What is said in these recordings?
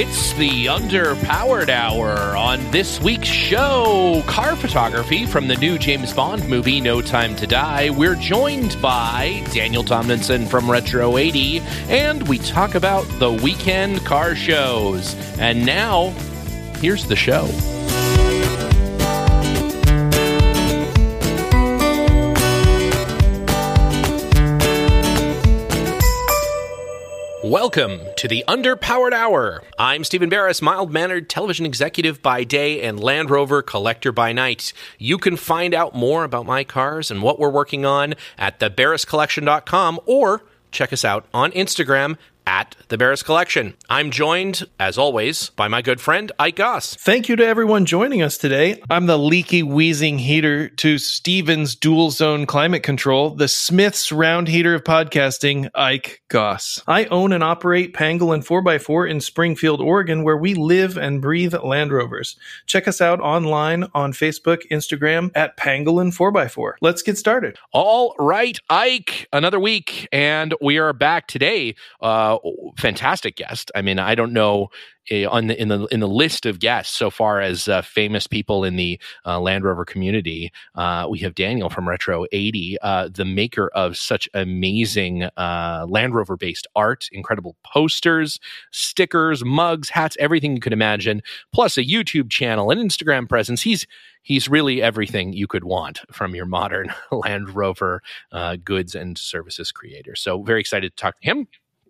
It's the underpowered hour on this week's show. Car photography from the new James Bond movie, No Time to Die. We're joined by Daniel Tomlinson from Retro 80, and we talk about the weekend car shows. And now, here's the show. Welcome to the Underpowered Hour. I'm Stephen Barris, mild mannered television executive by day and Land Rover collector by night. You can find out more about my cars and what we're working on at thebarriscollection.com or check us out on Instagram at the Barris Collection. I'm joined, as always, by my good friend Ike Goss. Thank you to everyone joining us today. I'm the leaky, wheezing heater to Steven's dual zone climate control, the Smith's round heater of podcasting, Ike Goss. I own and operate Pangolin 4x4 in Springfield, Oregon, where we live and breathe Land Rovers. Check us out online on Facebook, Instagram at Pangolin 4x4. Let's get started. All right, Ike, another week, and we are back today. Uh, fantastic guest. I mean, I don't know uh, on the, in the in the list of guests so far as uh, famous people in the uh, Land Rover community. Uh, we have Daniel from Retro 80, uh, the maker of such amazing Land Rover based art, incredible posters, stickers, mugs, hats, everything you could imagine, plus a YouTube channel, an Instagram presence. He's he's really everything you could want from your modern Land Rover goods and services creator. So very excited to talk to him.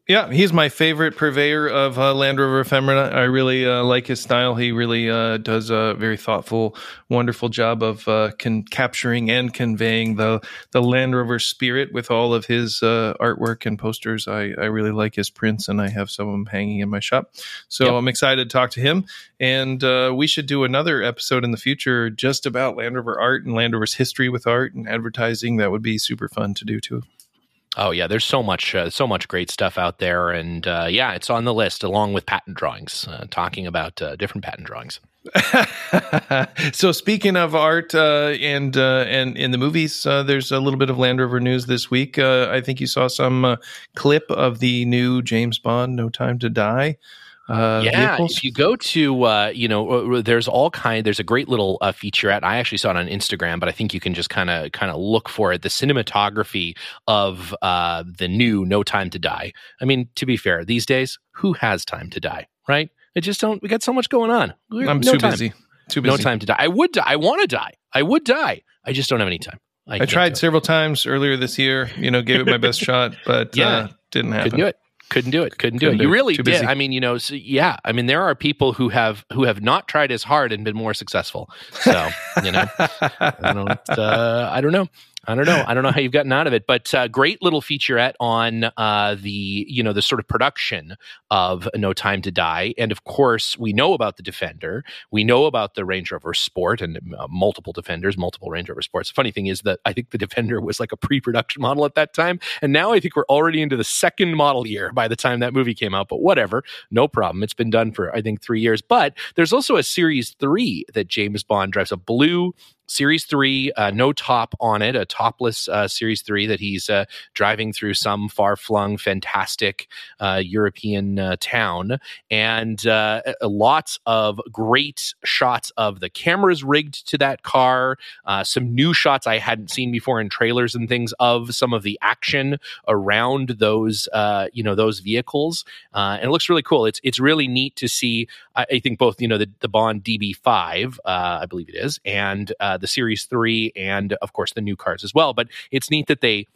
Yeah, he's my favorite purveyor of uh, Land Rover ephemera. I really uh, like his style. He really uh, does a very thoughtful, wonderful job of uh, con- capturing and conveying the the Land Rover spirit with all of his uh, artwork and posters. I, I really like his prints, and I have some of them hanging in my shop. So yep. I'm excited to talk to him. And uh, we should do another episode in the future just about Land Rover art and Land Rover's history with art and advertising. That would be super fun to do too. Oh yeah, there's so much, uh, so much great stuff out there, and uh, yeah, it's on the list along with patent drawings, uh, talking about uh, different patent drawings. so speaking of art uh, and uh, and in the movies, there's a little bit of Land Rover news this week. I think you saw some clip of the new James Bond, No Time to Die uh, yeah, vehicles? if you go to uh, you know, uh, uh, there's all kind. There's a great little uh, featurette. I actually saw it on Instagram, but I think you can just kind of kind of look for it. The cinematography of uh, the new No Time to Die. I mean, to be fair, these days, who has time to die, right? I just don't. We got so much going on. I'm no too time. busy. Too busy. No time to die. I would die. I want to die. I would die. I just don't have any time. I, I tried several times earlier this year. You know, gave it my best shot, but yeah, uh, didn't happen. Couldn't do it. Couldn't do it. Couldn't do Couldn't it. You really did. I mean, you know, so, yeah. I mean, there are people who have who have not tried as hard and been more successful. So, you know, I don't. Uh, I don't know. I don't know. I don't know how you've gotten out of it, but uh, great little featurette on uh, the you know the sort of production of No Time to Die, and of course we know about the Defender, we know about the Range Rover Sport, and uh, multiple Defenders, multiple Range Rover Sports. Funny thing is that I think the Defender was like a pre-production model at that time, and now I think we're already into the second model year by the time that movie came out. But whatever, no problem. It's been done for I think three years. But there's also a Series Three that James Bond drives, a blue Series 3, uh, no top on it, a topless uh, Series 3 that he's uh, driving through some far flung, fantastic uh, European uh, town. And uh, lots of great shots of the cameras rigged to that car, some new shots I hadn't seen before in trailers and things of some of the action around those, you know, those vehicles. and it looks really cool. It's, it's really neat to see, I, I think, both, you know, the, the Bond DB5, I believe it is, and the Series 3 and, of course, the new cars as well. But it's neat that they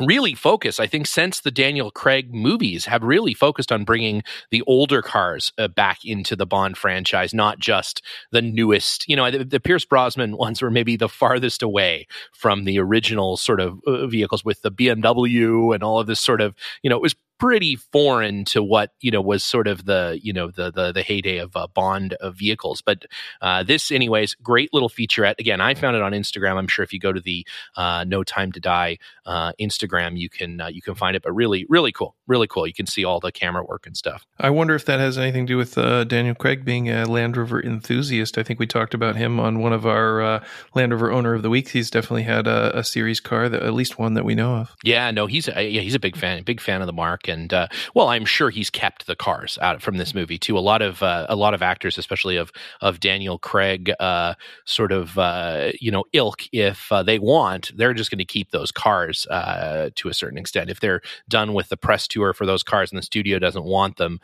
really focus i think since the daniel craig movies have really focused on bringing the older cars uh, back into the bond franchise not just the newest you know the, the, pierce brosnan ones were maybe the farthest away from the original sort of uh, vehicles with the bmw and all of this sort of you know it was pretty foreign to what you know was sort of the you know the the, the heyday of uh, Bond of vehicles. But uh, this, anyways, great little featurette. Again, I found it on Instagram. I'm sure if you go to the uh, No Time to Die uh, Instagram, you can uh, you can find it. But really, really cool, really cool. You can see all the camera work and stuff. I wonder if that has anything to do with uh, Daniel Craig being a Land Rover enthusiast. I think we talked about him on one of our Land Rover Owner of the Week. He's definitely had a, a series car, that, at least one that we know of. Yeah, no, he's a, yeah, he's a big fan, big fan of the mark work. And uh, well, I'm sure he's kept the cars out from this movie too. A lot of uh, a lot of actors, especially of of Daniel Craig, uh, sort of uh, you know ilk. If uh, they want, they're just going to keep those cars to a certain extent. If they're done with the press tour for those cars and the studio doesn't want them,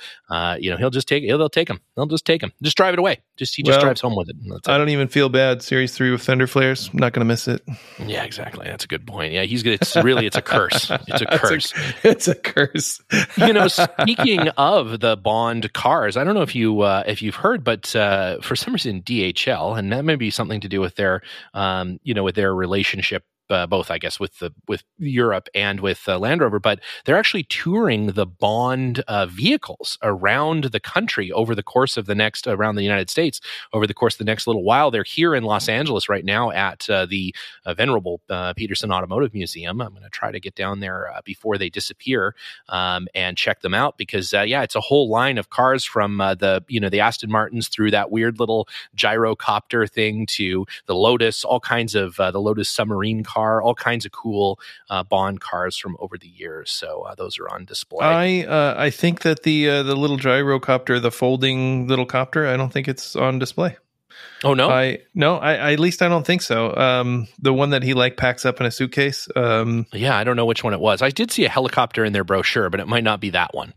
you know, he'll just take. He'll, they'll take them. They'll just take them. Just drive it away. Just he just well, drives home with it. I don't even feel bad. Series three with Thunder flares. I'm not going to miss it. Yeah, exactly. That's a good point. Yeah, he's. gonna. It's really it's a curse. It's a curse. a, it's a curse. you know, speaking of the Bond cars, I don't know if you uh, if you've heard, but uh, for some reason DHL, and that may be something to do with their um, you know with their relationship uh, both I guess with the with Europe and with uh, Land Rover, but they're actually touring the Bond uh, vehicles around the country over the course of the next around the United States over the course of the next little while. They're here in Los Angeles right now at uh, the uh, venerable uh, Petersen Automotive Museum. I'm going to try to get down there before they disappear um, and check them out because yeah, it's a whole line of cars from the you know the Aston Martins through that weird little gyrocopter thing to the Lotus, all kinds of the Lotus submarine car car, all kinds of cool uh, Bond cars from over the years. So uh, those are on display. I uh, I think that the uh, the little gyrocopter, the folding little copter, I don't think it's on display. Oh no! I no, I, I, at least I don't think so. Um, the one that he like packs up in a suitcase. Um, yeah, I don't know which one it was. I did see a helicopter in their brochure, but it might not be that one.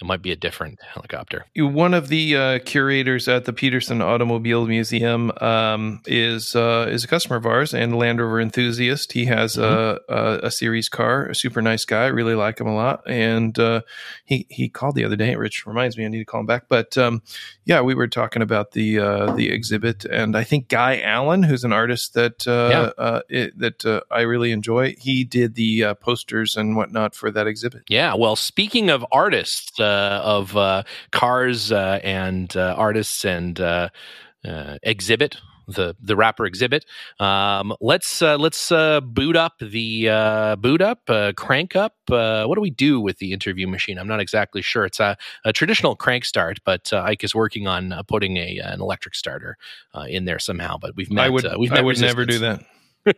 It might be a different helicopter. One of the uh, curators at the Petersen Automobile Museum um, is uh, is a customer of ours and Land Rover enthusiast. He has mm-hmm. a, a, a, series car, a super nice guy. really like him a lot. And uh, he he called the other day, which reminds me I need to call him back. But um, yeah, we were talking about the uh, the exhibit, and I think Guy Allen, who's an artist that uh, yeah. Uh, it, that I really enjoy, he did the posters and whatnot for that exhibit. Yeah. Well, speaking of artists uh, of uh, cars uh, and artists and exhibit the the rapper exhibit. Um, let's uh, let's uh, boot up the uh, boot up crank up. what do we do with the interview machine? I'm not exactly sure. It's a, a traditional crank start, but Ike is working on putting a an electric starter in there somehow. But we've met. I would, we've met I would resistance. never do that.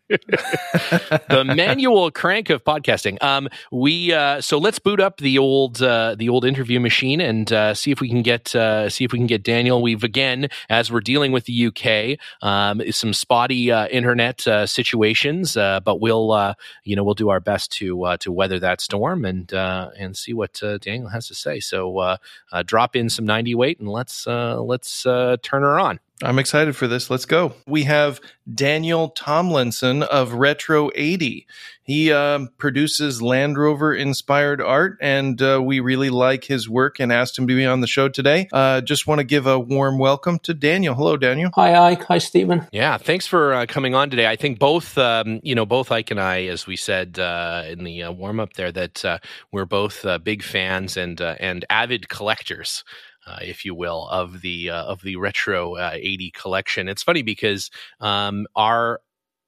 the manual crank of podcasting. Um, we uh, so let's boot up the old uh, the old interview machine and uh, see if we can get uh, see if we can get Daniel. We've again, as we're dealing with the UK, um, some spotty uh, internet uh, situations, but we'll you know we'll do our best to to weather that storm and and see what Daniel has to say. So drop in some ninety weight and let's let's turn her on. I'm excited for this. Let's go. We have Daniel Tomlinson of Retro 80. He um, produces Land Rover inspired art, and uh, we really like his work and asked him to be on the show today. Uh, just want to give a warm welcome to Daniel. Hello, Daniel. Hi, Ike. Hi, Stephen. Yeah, thanks for uh, coming on today. I think both, um, you know, both Ike and I, as we said uh, in the uh, warm up there, that uh, we're both big fans and and avid collectors uh, if you will, of the uh, of the retro uh, 80 collection. It's funny because um, our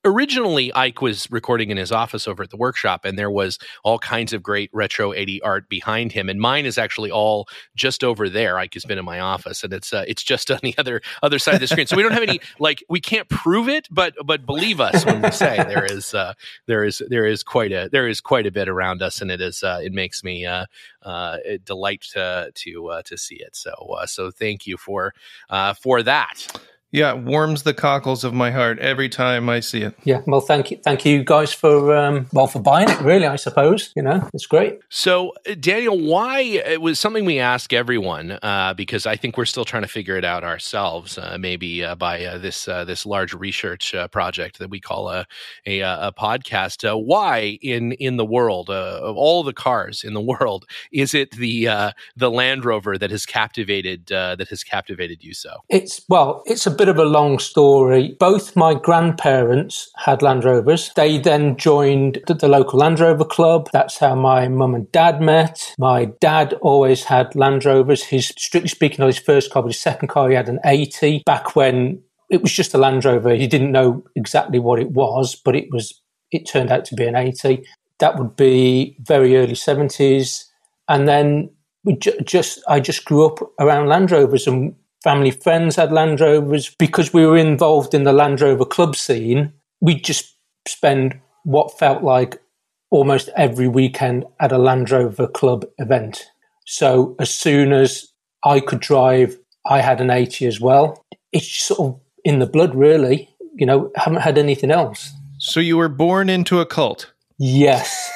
originally Ike was recording in his office over at the workshop, and there was all kinds of great retro 80 art behind him. And mine is actually all just over there. Ike has been in my office, and it's uh, it's just on the other other side of the screen. So we don't have any like we can't prove it, but but believe us when we say there is uh, there is there is quite a there is quite a bit around us, and it is uh, it makes me uh, uh, delight to to uh, to see it. So uh, so thank you for uh, for that. Yeah, it warms the cockles of my heart every time I see it. Yeah, well, thank you, thank you guys for um, well for buying it. Really, I suppose you know it's great. So, uh, Daniel, why it was something we ask everyone uh, because I think we're still trying to figure it out ourselves. Uh, maybe uh, by uh, this uh, this large research project that we call a a, a podcast. why in in the world of all the cars in the world is it the the Land Rover that has captivated that has captivated you so? It's well, it's a bit bit of a long story. Both my grandparents had Land Rovers. They then joined the local Land Rover club. That's how my mum and dad met. My dad always had Land Rovers. His, strictly speaking, on his first car, but his second car, he had an 80 back when it was just a Land Rover. He didn't know exactly what it was, but it was, it turned out to be an 80. That would be very early 70s. And then we ju- just, I just grew up around Land Rovers and family friends had Land Rovers. Because we were involved in the Land Rover club scene, we'd just spend what felt like almost every weekend at a Land Rover Club event. So as soon as I could drive, I had an 80 as well. It's sort of in the blood, really. You know, haven't had anything else. So you were born into a cult? Yes.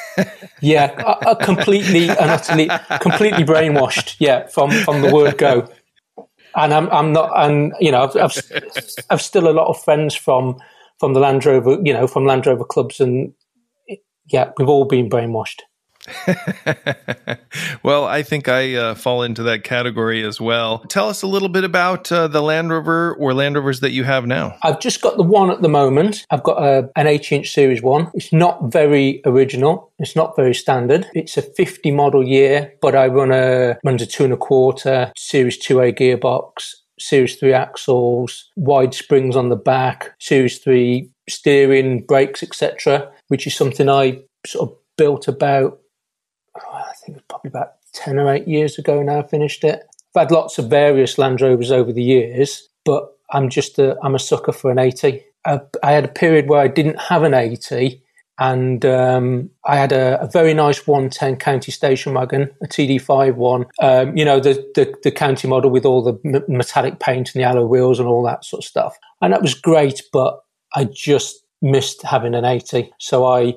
yeah, completely and utterly, completely brainwashed. Yeah, from from the word go. And I'm I'm not, and you know, I've, I've I've still a lot of friends from from the Land Rover, you know, from Land Rover clubs, and yeah, we've all been brainwashed. well, I think I uh, fall into that category as well. Tell us a little bit about uh, the Land Rover or Land Rovers that you have now. I've just got the one at the moment. I've got a, an 80 inch Series 1. It's not very original, it's not very standard. It's a 50 model year, but I run a, runs a two and a quarter Series 2A gearbox. Series 3 axles, wide springs on the back, Series 3 steering, brakes, etc., which is something I sort of built about I think it was probably about 10 or 8 years ago now I finished it. I've had lots of various Land Rovers over the years, but I'm just a, I'm a sucker for an 80. I, I had a period where I didn't have an 80 and um, I had a, a, very nice 110 county station wagon, a TD5 one. Um, you know, the, the, the county model with all the metallic paint and the alloy wheels and all that sort of stuff. And that was great, but I just missed having an 80. So I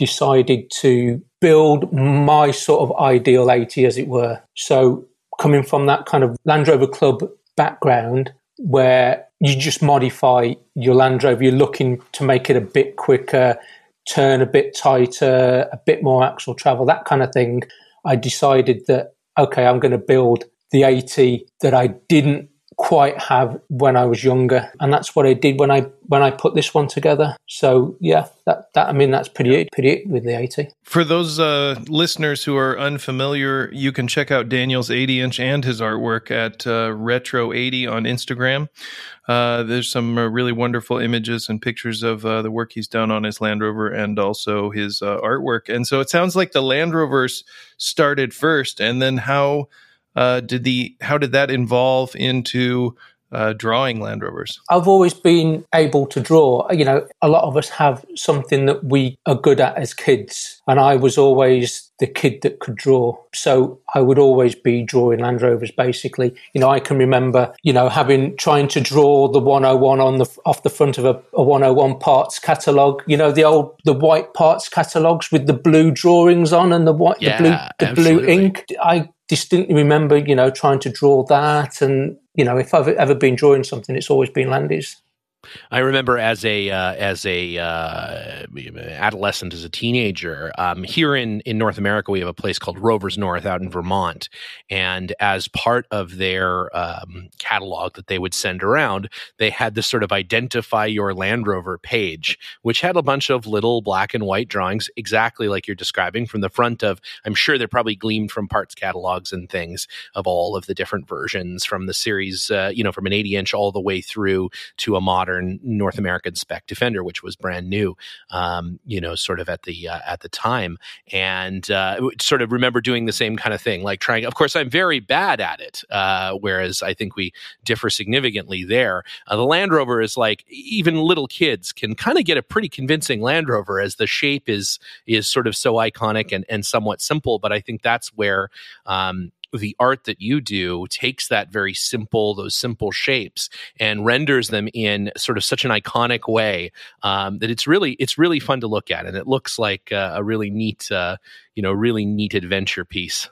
decided to build my sort of ideal 80, as it were. So, coming from that kind of Land Rover Club background, where you just modify your Land Rover, you're looking to make it a bit quicker, turn a bit tighter, a bit more axle travel, that kind of thing. I decided that, okay, I'm going to build the 80 that I didn't quite have when I was younger, and that's what I did when I when I put this one together. So yeah, that, that I mean that's pretty pretty with the eighty. For those uh, listeners who are unfamiliar, you can check out Daniel's eighty inch and his artwork at uh, Retro eighty on Instagram. Uh, there's some uh, really wonderful images and pictures of uh, the work he's done on his Land Rover and also his uh, artwork. And so it sounds like the Land Rovers started first, and then how uh, did the how did that involve into uh, drawing Land Rovers? I've always been able to draw. You know, a lot of us have something that we are good at as kids, and I was always the kid that could draw. So I would always be drawing Land Rovers. Basically, you know, I can remember, you know, having trying to draw the 101 on the off the front of a, a 101 parts catalog. You know, the old the white parts catalogs with the blue drawings on and the white yeah, the blue the absolutely. blue ink. I distinctly remember, you know, trying to draw that. And, you know, if I've ever been drawing something, it's always been Landies. I remember as a uh, as a uh, adolescent, as a teenager, um, here in in North America, we have a place called Rovers North out in Vermont, and as part of their um, catalog that they would send around, they had this sort of identify your Land Rover page, which had a bunch of little black and white drawings, exactly like you're describing, from the front of. I'm sure they're probably gleamed from parts catalogs and things of all of the different versions from the series, uh, you know, from an 80 inch all the way through to a modern modern North American spec Defender, which was brand new, um, you know, sort of at the uh, at the time, and uh, sort of remember doing the same kind of thing, like trying. Of course, I'm very bad at it, uh, whereas I think we differ significantly there. Uh, the Land Rover is like even little kids can kind of get a pretty convincing Land Rover, as the shape is is sort of so iconic and and somewhat simple. But I think that's where um, the art that you do takes that very simple, those simple shapes, and renders them in sort of such an iconic way um, that it's really it's really fun to look at, and it looks like uh, a really neat, uh, you know, really neat adventure piece.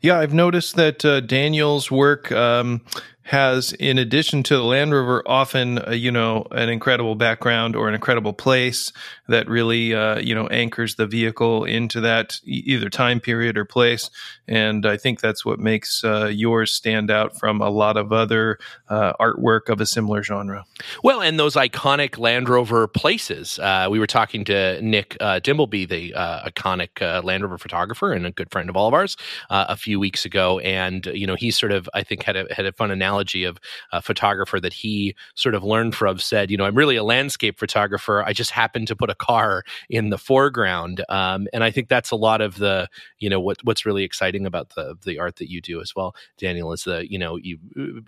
Yeah, I've noticed that uh, Daniel's work um, has, in addition to the Land Rover, often uh, you know an incredible background or an incredible place that really uh, you know anchors the vehicle into that either time period or place. And I think that's what makes uh, yours stand out from a lot of other uh, artwork of a similar genre. Well, and those iconic Land Rover places. Uh, we were talking to Nick uh, Dimbleby, the iconic Land Rover photographer and a good friend of all of ours, a few weeks ago, and you know he sort of I think had a had a fun announcement analogy of a photographer that he sort of learned from said, you know, I'm really a landscape photographer. I just happen to put a car in the foreground, um, and I think that's a lot of the, you know, what what's really exciting about the the art that you do as well, Daniel, is the you know you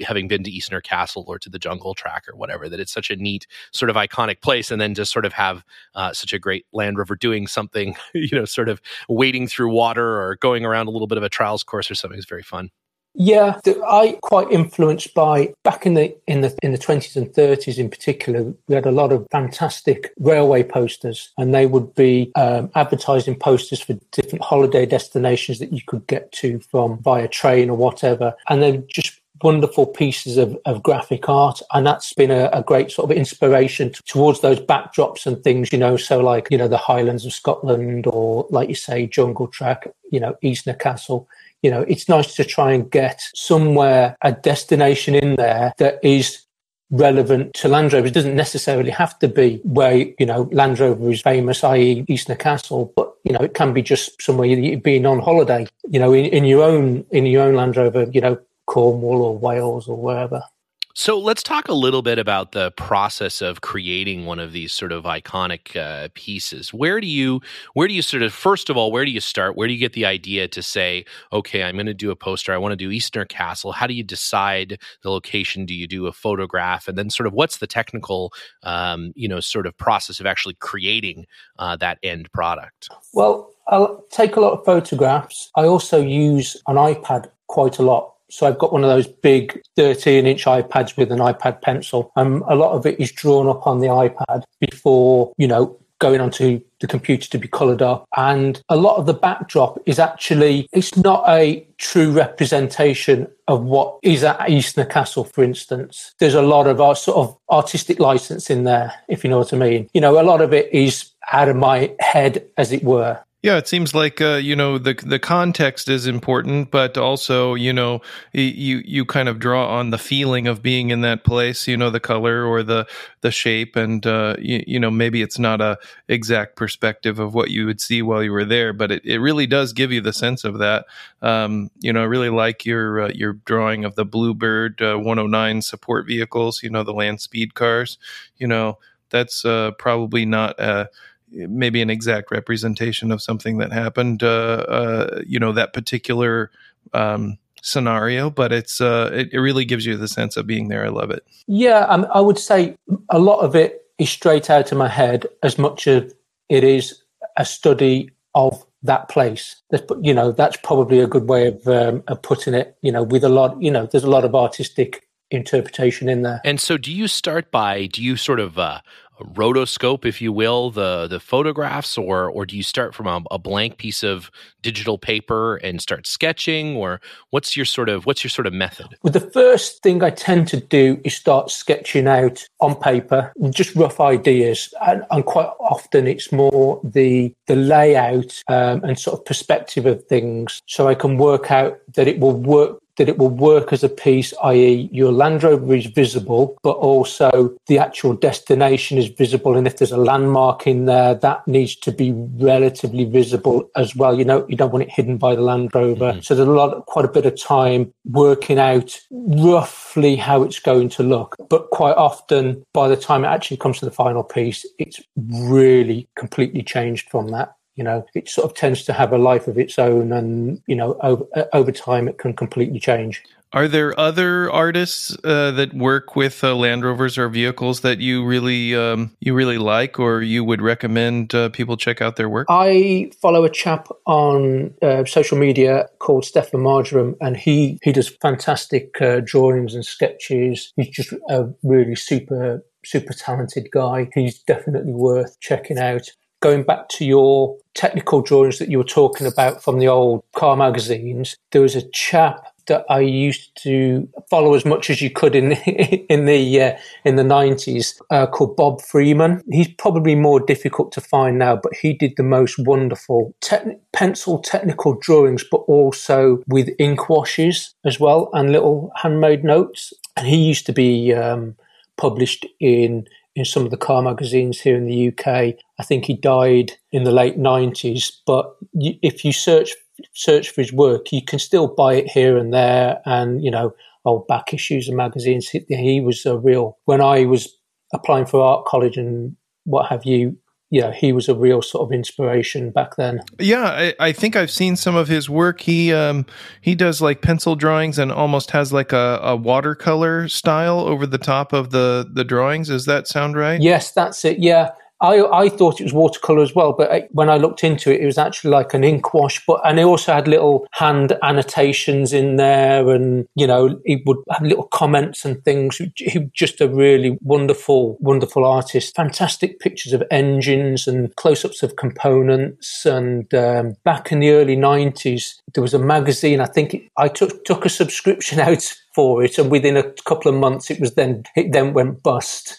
having been to Eastnor Castle or to the Jungle Track or whatever that it's such a neat sort of iconic place, and then just sort of have uh, such a great Land Rover doing something, you know, sort of wading through water or going around a little bit of a trials course or something is very fun. Yeah, I quite influenced by back in the in the in the twenties and thirties in particular. We had a lot of fantastic railway posters, and they would be um, advertising posters for different holiday destinations that you could get to from via train or whatever, and they're just wonderful pieces of, of graphic art and that's been a, a great sort of inspiration t- towards those backdrops and things you know so like you know the highlands of scotland or like you say jungle track you know eastnor castle you know, it's nice to try and get somewhere, a destination in there that is relevant to Land Rover. It doesn't necessarily have to be where, you know, Land Rover is famous, i.e. Eastnor Castle, but, you know, it can be just somewhere been on holiday, you know, in, in your own, in your own Land Rover, you know, Cornwall or Wales or wherever. So let's talk a little bit about the process of creating one of these sort of iconic uh, pieces. Where do you where do you sort of first of all where do you start? Where do you get the idea to say, okay, I'm going to do a poster. I want to do Eastnor Castle. How do you decide the location? Do you do a photograph? And then sort of what's the technical, um, you know, sort of process of actually creating uh, that end product? Well, I'll take a lot of photographs. I also use an iPad quite a lot so I've got one of those big 13 inch iPads with an iPad pencil. Um, a lot of it is drawn up on the iPad before, you know, going onto the computer to be coloured up. And a lot of the backdrop is actually, it's not a true representation of what is at Eastnor Castle, for instance. There's a lot of our sort of artistic license in there, if you know what I mean. You know, a lot of it is out of my head, as it were. Yeah, it seems like uh, you know the the context is important, but also you know you you kind of draw on the feeling of being in that place. You know the color or the the shape, and uh, you, you know maybe it's not a exact perspective of what you would see while you were there, but it, it really does give you the sense of that. Um, you know, I really like your uh, your drawing of the Bluebird uh, 109 support vehicles. You know the land speed cars. You know that's uh, probably not a maybe an exact representation of something that happened, uh, uh, you know, that particular um, scenario, but it's uh, it, it, really gives you the sense of being there. I love it. Yeah, um, I would say a lot of it is straight out of my head, as much as it is a study of that place. That's, you know, that's probably a good way of, um, of putting it. You know, with a lot, you know, there's a lot of artistic interpretation in there. And so, do you start by do you sort of uh, rotoscope, if you will, the the photographs, or or do you start from a, a, blank piece of digital paper and start sketching, or what's your sort of what's your sort of method? Well, the first thing I tend to do is start sketching out on paper, just rough ideas, and, and quite often it's more the the layout um, and sort of perspective of things, so I can work out that it will work that it will work as a piece, i.e., your Land Rover is visible, but also the actual destination is visible. And if there's a landmark in there, that needs to be relatively visible as well. You know, you don't want it hidden by the Land Rover. Mm-hmm. So there's a lot, quite a bit of time working out roughly how it's going to look. But quite often, by the time it actually comes to the final piece, it's really completely changed from that you know it sort of tends to have a life of its own and you know over, over time it can completely change are there other artists uh, that work with uh, Land Rovers or vehicles that you really um, you really like, or you would recommend uh, people check out their work? I follow a chap on uh, social media called Stefan Marjoram, and he he does fantastic uh, drawings and sketches. He's just a really super super talented guy. He's definitely worth checking out going back to your technical drawings that you were talking about from the old car magazines, there was a chap that I used to follow as much as you could in in the uh, in the nineties uh, called Bob Freeman. He's probably more difficult to find now, but he did the most wonderful te- pencil technical drawings, but also with ink washes as well and little handmade notes. And he used to be um, published in in some of the car magazines here in the UK. I think he died in the late 90s, but if you search search for his work, you can still buy it here and there. And, you know, old back issues of magazines. He was a real, when I was applying for art college and what have you, yeah, he was a real sort of inspiration back then. Yeah, I, I think I've seen some of his work. He um, he does like pencil drawings and almost has like a, a watercolor style over the top of the the drawings. Does that sound right? Yes, that's it. Yeah, I, I thought it was watercolor as well, but when I looked into it, it was actually like an ink wash. But and it also had little hand annotations in there, and you know, he would have little comments and things. He was just a really wonderful, wonderful artist. Fantastic pictures of engines and close-ups of components. And um, back in the early '90s, there was a magazine. I think it, I took took a subscription out for it, and within a couple of months, it was then it then went bust.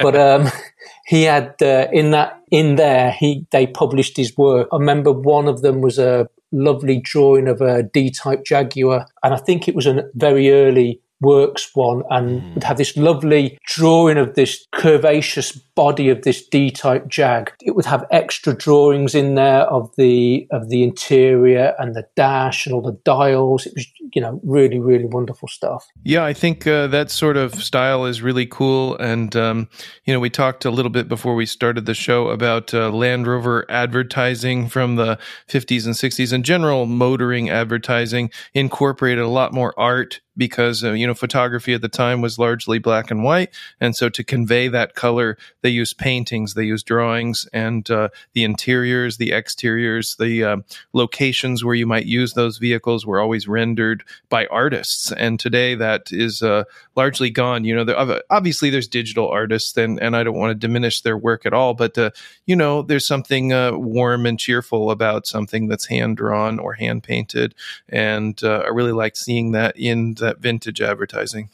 But um, he had uh, in that in there he they published his work. I remember one of them was a lovely drawing of a D-type Jaguar, and I think it was a very early works one and mm. would have this lovely drawing of this curvaceous body of this D-type Jag. It would have extra drawings in there of the of the interior and the dash and all the dials. It was you know really really wonderful stuff. Yeah, I think uh, that sort of style is really cool. And um, you know, we talked a little bit before we started the show about uh, Land Rover advertising from the 50s and 60s and general motoring advertising incorporated a lot more art because uh, you know photography at the time was largely black and white and so to convey that color they use paintings, they use drawings, and uh, the interiors, the exteriors, the uh, locations where you might use those vehicles were always rendered by artists. And today that is uh, largely gone. You know, obviously there's digital artists, and and I don't want to diminish their work at all, but uh, you know, there's something uh, warm and cheerful about something that's hand drawn or hand painted, and I really like seeing that in that vintage advertising.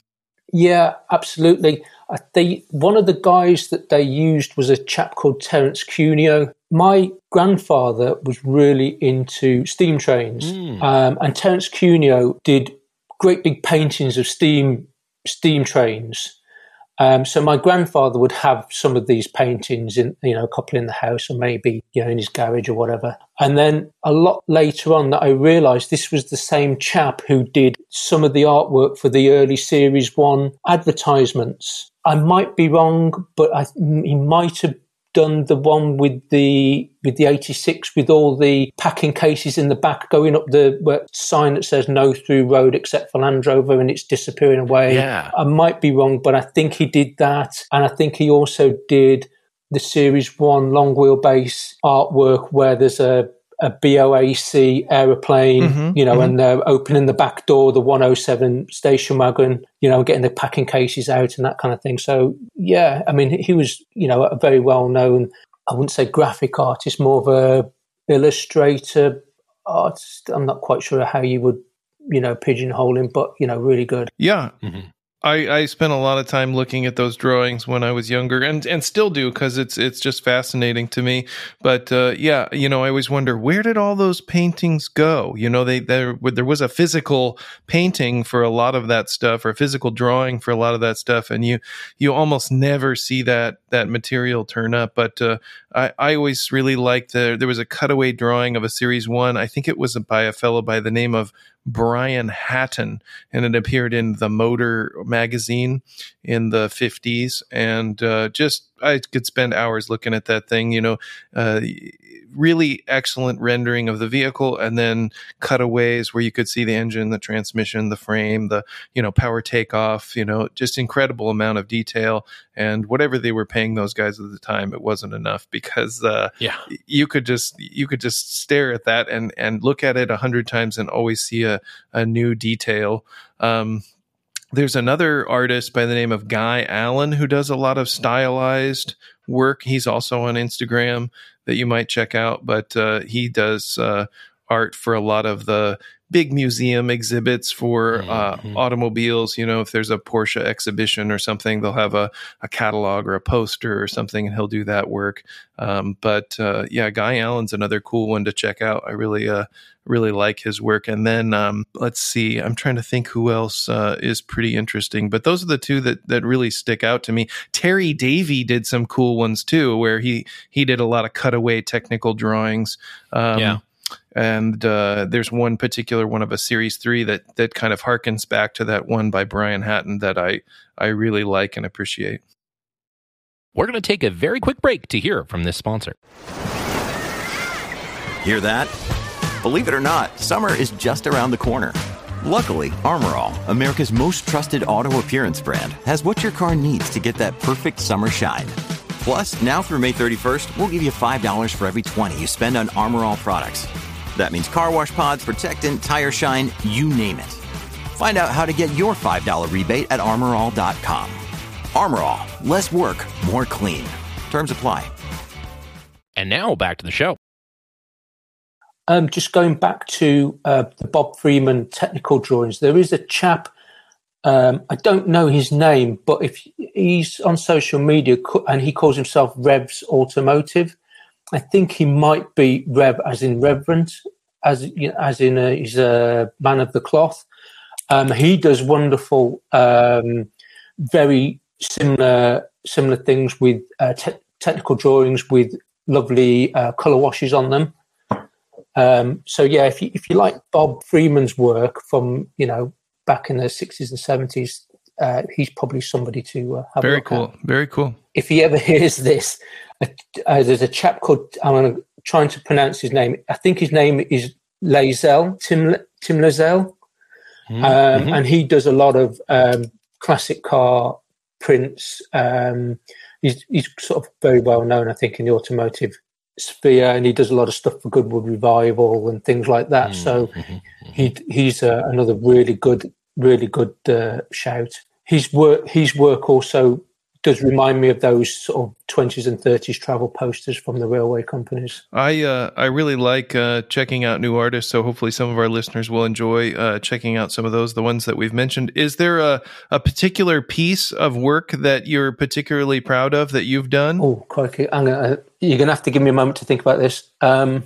Yeah, absolutely. They one of the guys that they used was a chap called Terence Cuneo. My grandfather was really into steam trains, mm. um, and Terence Cuneo did great big paintings of steam steam trains. Um, so my grandfather would have some of these paintings in, you know, a couple in the house or maybe, you know, in his garage or whatever. And then a lot later on that I realized this was the same chap who did some of the artwork for the early series one advertisements. I might be wrong, but I, he might have done the one with the with the 86 with all the packing cases in the back going up the sign that says no through road except for Land Rover and it's disappearing away. Yeah. I might be wrong, but I think he did that. And I think he also did the series one long wheelbase artwork where there's a a BOAC aeroplane, mm-hmm, you know, mm-hmm. and they're opening the back door, the 107 station wagon, you know, getting the packing cases out and that kind of thing. So, yeah, I mean, he was, you know, a very well known, I wouldn't say graphic artist, more of a illustrator artist. I'm not quite sure how you would, you know, pigeonhole him, but, you know, really good. Yeah. Mm-hmm. I, I spent a lot of time looking at those drawings when I was younger, and and still do because it's it's just fascinating to me. But uh, yeah, you know, I always wonder where did all those paintings go? You know, they there there was a physical painting for a lot of that stuff, or a physical drawing for a lot of that stuff, and you you almost never see that that material turn up. But uh, I I always really liked the there was a cutaway drawing of a series one. I think it was by a fellow by the name of Brian Hatton, and it appeared in the Motor magazine in the 50s. And uh, just, I could spend hours looking at that thing. You know, uh, really excellent rendering of the vehicle and then cutaways where you could see the engine, the transmission, the frame, the, you know, power takeoff, you know, just incredible amount of detail. And whatever they were paying those guys at the time, it wasn't enough because, uh, yeah, you could just, you could just stare at that and, and look at it a hundred times and always see a, a new detail. Um, there's another artist by the name of Guy Allen who does a lot of stylized work. He's also on Instagram that you might check out, but uh, he does uh, art for a lot of the big museum exhibits for uh, mm-hmm. automobiles. You know, if there's a Porsche exhibition or something, they'll have a, a catalog or a poster or something, and he'll do that work. Um, but uh, yeah, Guy Allen's another cool one to check out. I really, uh, really like his work. And then um, let's see, I'm trying to think who else uh, is pretty interesting. But those are the two that that really stick out to me. Terry Davy did some cool ones too, where he he did a lot of cutaway technical drawings. Um, yeah and uh, there's one particular one of a series three that that kind of harkens back to that one by Brian Hatton that I I really like and appreciate. We're going to take a very quick break to hear from this sponsor. Hear that? Believe it or not, summer is just around the corner. Luckily, Armor All, America's most trusted auto appearance brand, has what your car needs to get that perfect summer shine. Plus, now through May 31st, we'll give you $5 for every 20 you spend on Armor All products. That means car wash pods, protectant, tire shine, you name it. Find out how to get your $5 rebate at armorall.com. Armor All, less work, more clean. Terms apply. And now back to the show. Um, just going back to uh, the Bob Freeman technical drawings, there is a chap. Um, I don't know his name, but if he's on social media and he calls himself Revs Automotive, I think he might be Rev as in Reverend, as as in a, he's a man of the cloth. Um, he does wonderful, um, very similar similar things with uh, te- technical drawings with lovely uh, color washes on them. Um, so yeah, if you if you like Bob Freeman's work from you know back in the sixties and seventies, uh, he's probably somebody to uh, have. Very cool. At. Very cool. If he ever hears this, uh, there's a chap called I'm trying to pronounce his name. I think his name is Layzell Tim Tim Layzell, mm-hmm. um, mm-hmm. and he does a lot of um, classic car prints. Um, he's he's sort of very well known, I think, in the automotive sphere, and he does a lot of stuff for Goodwood Revival and things like that. Mm-hmm. So mm-hmm. he he's uh, another really good, really good uh, shout. His work his work also does remind me of those sort of 20s and 30s travel posters from the railway companies. I uh, I really like uh, checking out new artists, so hopefully some of our listeners will enjoy uh, checking out some of those, the ones that we've mentioned. Is there a, a particular piece of work that you're particularly proud of that you've done? Oh, crikey. I'm gonna, you're going to have to give me a moment to think about this. Um,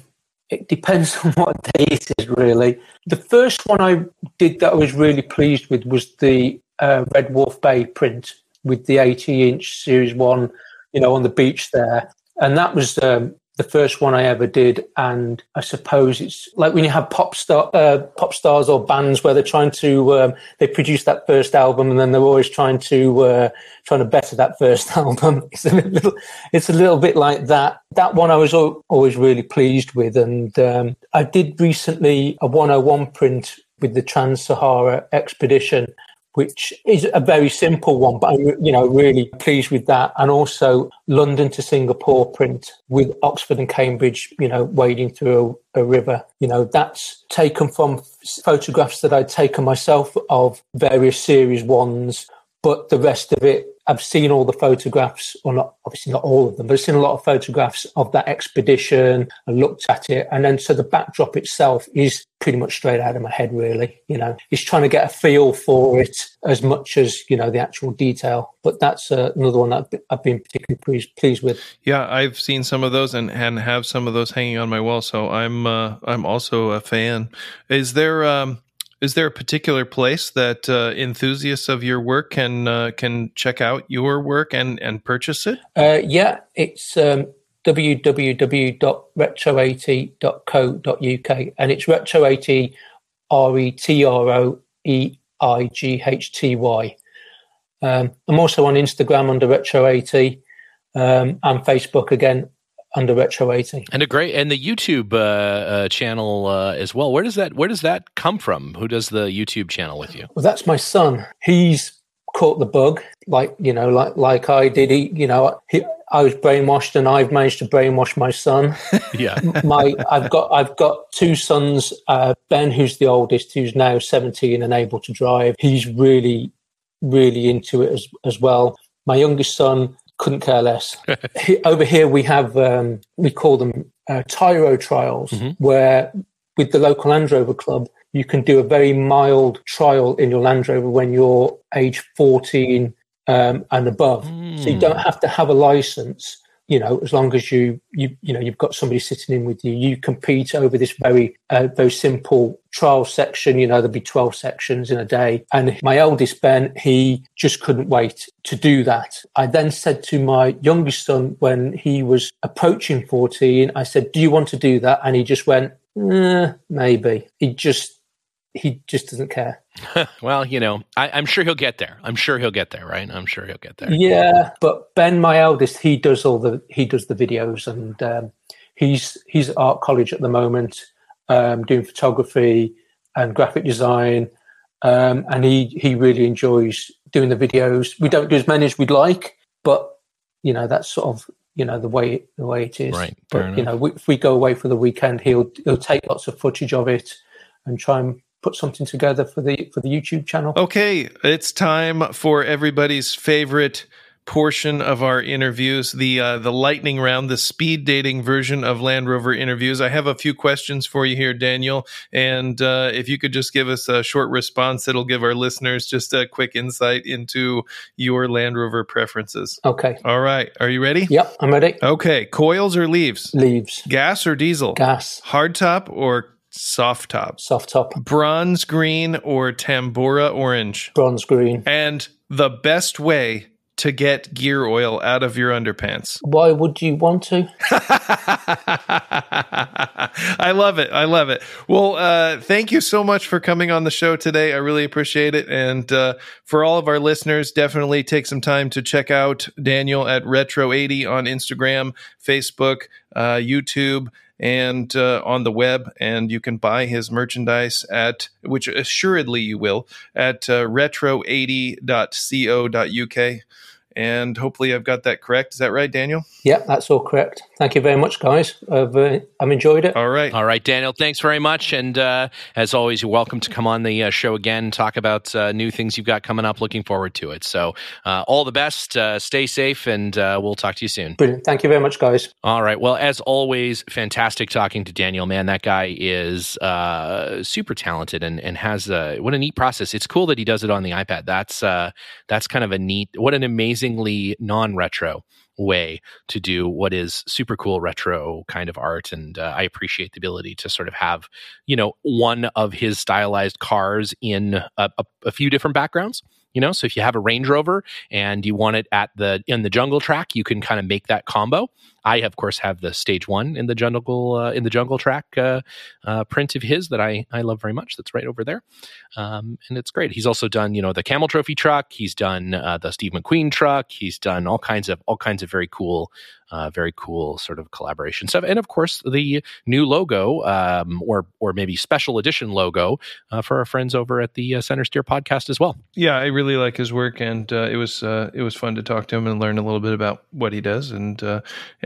it depends on what day it is, really. The first one I did that I was really pleased with was the uh, Red Wharf Bay print with the 80 inch Series 1, you know, on the beach there. And that was um, the first one I ever did. And I suppose it's like when you have pop star, uh, pop stars or bands where they're trying to, um, they produce that first album and then they're always trying to, uh, trying to better that first album. It's a little, it's a little bit like that. That one I was always really pleased with. And, um, I did recently a 101 print with the Trans-Sahara expedition which is a very simple one, but I'm you know really pleased with that. And also London to Singapore print with Oxford and Cambridge, you know, wading through a, a river. You know, that's taken from photographs that I'd taken myself of various series ones, but the rest of it I've seen all the photographs, or not obviously not all of them, but I've seen a lot of photographs of that expedition and looked at it. And then so the backdrop itself is pretty much straight out of my head, really. You know, he's trying to get a feel for it as much as, you know, the actual detail. But that's uh, another one that I've been particularly pleased, pleased with. Yeah, I've seen some of those and, and have some of those hanging on my wall. So I'm, uh, I'm also a fan. Is there, um, is there a particular place that uh, enthusiasts of your work can uh, can check out your work and and purchase it? Uh, yeah, it's um, www.retro80.co.uk, and it's retro80 r e t r o e i g h t y. Um, I'm also on Instagram under retro80 um, and Facebook again under Retro 80. And a great and the YouTube uh, uh, channel uh, as well. Where does that where does that come from? Who does the YouTube channel with you? Well, that's my son. He's caught the bug, like you know, like like I did. He, you know, he, I was brainwashed, and I've managed to brainwash my son. yeah, my I've got I've got two sons. Uh, ben, who's the oldest, who's now seventeen and able to drive. He's really really into it as as well. My youngest son couldn't care less. over here, we have um, we call them uh, Tyro trials, mm-hmm. where with the local Land Rover club, you can do a very mild trial in your Land Rover when you're age 14 um, and above. Mm. So you don't have to have a license you know, as long as you you you know you've got somebody sitting in with you, you compete over this very uh, very simple trial section. You know, there'd be twelve sections in a day. And my eldest Ben, he just couldn't wait to do that. I then said to my youngest son when he was approaching fourteen, I said, "Do you want to do that?" And he just went, Uh, maybe he just he just doesn't care. well, you know, I, am sure he'll get there. I'm sure he'll get there, right? I'm sure he'll get there. Yeah, but Ben, my eldest, he does all the he does the videos, and um, he's he's at art college at the moment, um, doing photography and graphic design, um, and he he really enjoys doing the videos. We don't do as many as we'd like, but you know that's sort of you know the way the way it is. Right. But you know, we, if we go away for the weekend, he'll he'll take lots of footage of it and try and put something together for the for the YouTube channel. Okay, it's time for everybody's favorite portion of our interviews, the uh, the lightning round, the speed dating version of Land Rover interviews. I have a few questions for you here, Daniel, and uh, if you could just give us a short response, it'll give our listeners just a quick insight into your Land Rover preferences. Okay. All right. Are you ready? Yep, I'm ready. Okay. Coils or leaves? Leaves. Gas or diesel? Gas. Hardtop or soft top. Soft top. Bronze green or Tambora orange. Bronze green. And the best way to get gear oil out of your underpants. Why would you want to? I love it. I love it. Well, uh, thank you so much for coming on the show today. I really appreciate it. And uh, for all of our listeners, definitely take some time to check out Daniel at Retro80 on Instagram, Facebook, uh, YouTube and uh, on the web, and you can buy his merchandise at which assuredly you will at uh, retro80.co.uk. And hopefully, I've got that correct. Is that right, Daniel? Yeah, that's all correct. Thank you very much, guys. I've, uh, I've enjoyed it. All right. All right, Daniel, thanks very much. And uh, as always, you're welcome to come on the uh, show again, talk about uh, new things you've got coming up. Looking forward to it. So, uh, all the best. Uh, stay safe, and we'll talk to you soon. Brilliant. Thank you very much, guys. All right. Well, as always, fantastic talking to Daniel. Man, that guy is super talented and, and has a, what a neat process. It's cool that he does it on the iPad. That's that's kind of a neat, what an amazing amazingly non-retro way to do what is super cool retro kind of art. And uh, i appreciate the ability to sort of have you know one of his stylized cars in a, a, a few different backgrounds you know? So if you have a range rover and you want it at the in the jungle track you can kind of make that combo I, of course, have the stage one in the jungle uh, in the jungle track uh, uh, print of his that I I love very much. That's right over there, um, and it's great. He's also done you know the Camel Trophy truck. He's done uh, the Steve McQueen truck. He's done all kinds of all kinds of very cool uh, very cool sort of collaboration stuff, and of course the new logo um, or or maybe special edition logo uh, for our friends over at the Center Steer podcast as well. Yeah, I really like his work, and it was it was fun to talk to him and learn a little bit about what he does and uh,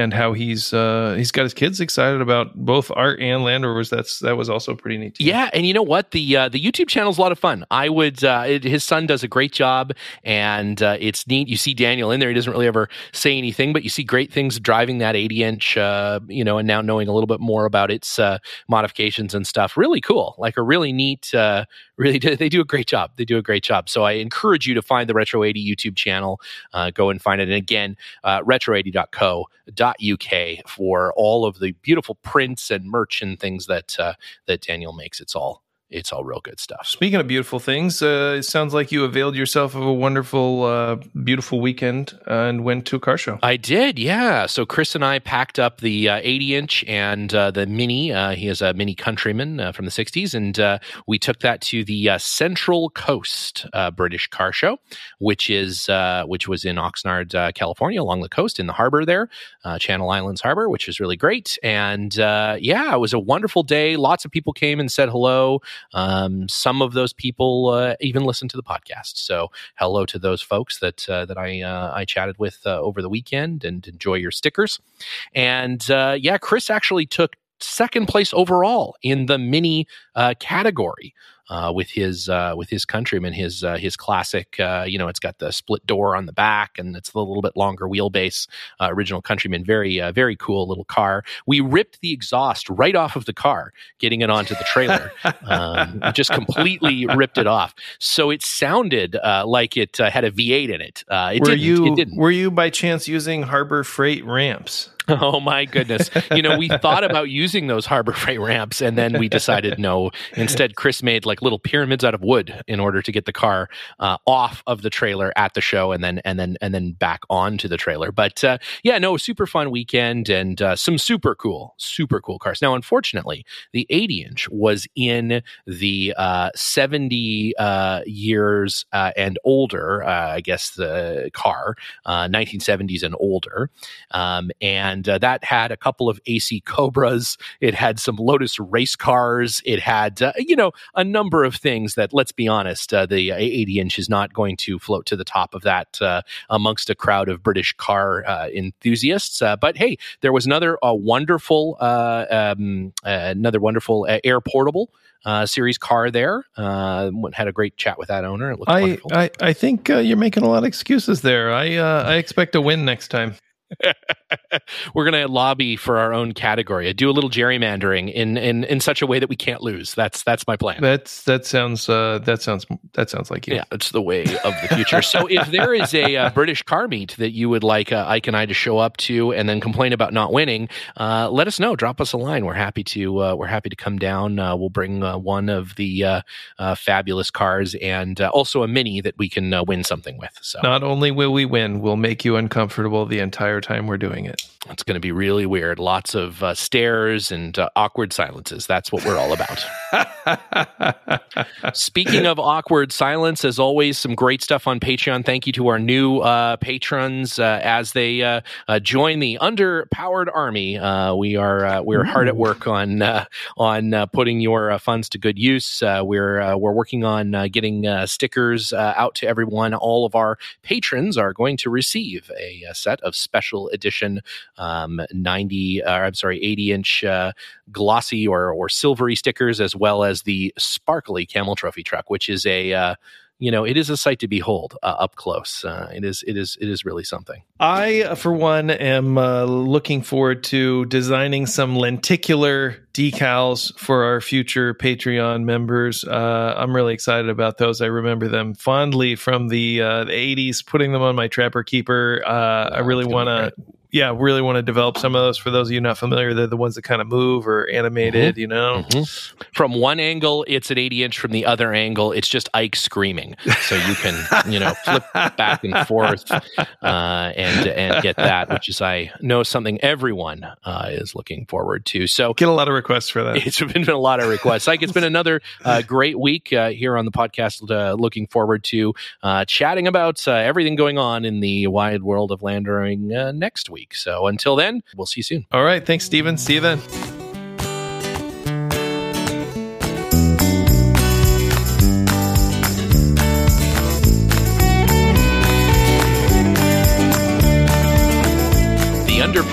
and how he's uh, he's got his kids excited about both art and Land Rovers. That's that was also pretty neat. Too. Yeah, and you know what the uh, the YouTube channel is a lot of fun. I would it, his son does a great job, and it's neat. You see Daniel in there; he doesn't really ever say anything, but you see great things driving that 80 inch, uh, you know, and now knowing a little bit more about its uh, modifications and stuff. Really cool. Like a really neat, really, they do a great job. They do a great job. So I encourage you to find the Retro 80 YouTube channel. Uh, go and find it. And again, uh, retro80.co.uk for all of the beautiful prints and merch and things that uh, that Daniel makes. It's all it's all real good stuff. Speaking of beautiful things, uh, it sounds like you availed yourself of a wonderful, uh, beautiful weekend uh, and went to a car show. I did, yeah. So Chris and I packed up the uh, 80 inch and uh, the Mini. Uh, he is a Mini Countryman from the 60s, and we took that to the Central Coast British Car Show, which is which was in Oxnard, California, along the coast in the harbor there, Channel Islands Harbor, which is really great. And yeah, it was a wonderful day. Lots of people came and said hello. Um, some of those people uh, even listen to the podcast. So hello to those folks that uh, that I uh, I chatted with uh, over the weekend and enjoy your stickers. And uh, yeah, Chris actually took second place overall in the mini uh, category uh, with his uh, with his countryman, his uh, his classic. Uh, you know, it's got the split door on the back, and it's a little bit longer wheelbase. Uh, original countryman, very uh, very cool little car. We ripped the exhaust right off of the car, getting it onto the trailer. um, just completely ripped it off, so it sounded like it had a V8 in it. it were didn't, you it didn't. were you by chance using Harbor Freight ramps? Oh my goodness! You know, we thought about using those Harbor Freight ramps, and then we decided no, Instead, Chris made like little pyramids out of wood in order to get the car uh, off of the trailer at the show and then and then and then back onto the trailer. But uh, yeah, no, super fun weekend and uh, some super cool, super cool cars. Now, unfortunately, the 80 inch was in the uh, 70 uh, years uh, and older, I guess, the car, 1970s and older, um, and that had a couple of AC Cobras. It had some Lotus race cars. It had, uh, you know, a number of things that, let's be honest, uh, the 80 inch is not going to float to the top of that uh, amongst a crowd of British car uh, enthusiasts. Uh, but hey, there was another wonderful, uh, um, another wonderful air portable. Uh, series car there. Uh, had a great chat with that owner. It looked I, wonderful. I, I think uh, you're making a lot of excuses there. I I expect a win next time. We're going to lobby for our own category. I do a little gerrymandering in, in in such a way that we can't lose. That's that's my plan. That's that sounds uh, that sounds that sounds like you. Yeah, it's the way of the future. so if there is a uh, British car meet that you would like uh, Ike and I to show up to and then complain about not winning, uh, let us know. Drop us a line. We're happy to uh, we're happy to come down. Uh, we'll bring one of the fabulous cars and also a mini that we can win something with. So not only will we win, we'll make you uncomfortable the entire time we're doing it. It's going to be really weird. Lots of uh, stares and uh, awkward silences. That's what we're all about. Speaking of awkward silence, as always, some great stuff on Patreon. Thank you to our new uh, patrons uh, as they uh, uh, join the underpowered army. we are we're hard at work on on putting your funds to good use. we're we're working on getting stickers out to everyone. All of our patrons are going to receive a, a set of special edition um, 90, uh, I'm sorry, 80 inch uh, glossy or, or silvery stickers, as well as the sparkly camel trophy truck, which is a, uh, you know, it is a sight to behold uh, up close. Uh, it is, it is, it is really something. I, uh, for one, am uh, looking forward to designing some lenticular decals for our future Patreon members. Uh, I'm really excited about those. I remember them fondly from the, uh, the 80s, putting them on my Trapper Keeper. I really want to yeah, really want to develop some of those. For those of you not familiar, they're the ones that kind of move or animated, mm-hmm. you know. Mm-hmm. From one angle, it's an 80 inch. From the other angle, it's just Ike screaming. So you can, you know, flip back and forth uh, and and get that, which is I know something everyone uh, is looking forward to. So get a lot of requests for that. It's been a lot of requests. Ike, it's been another uh, great week uh, here on the podcast. Uh, looking forward to uh, chatting about everything going on in the wide world of landering next week week. So until then, we'll see you soon. All right. Thanks, Stephen. See you then.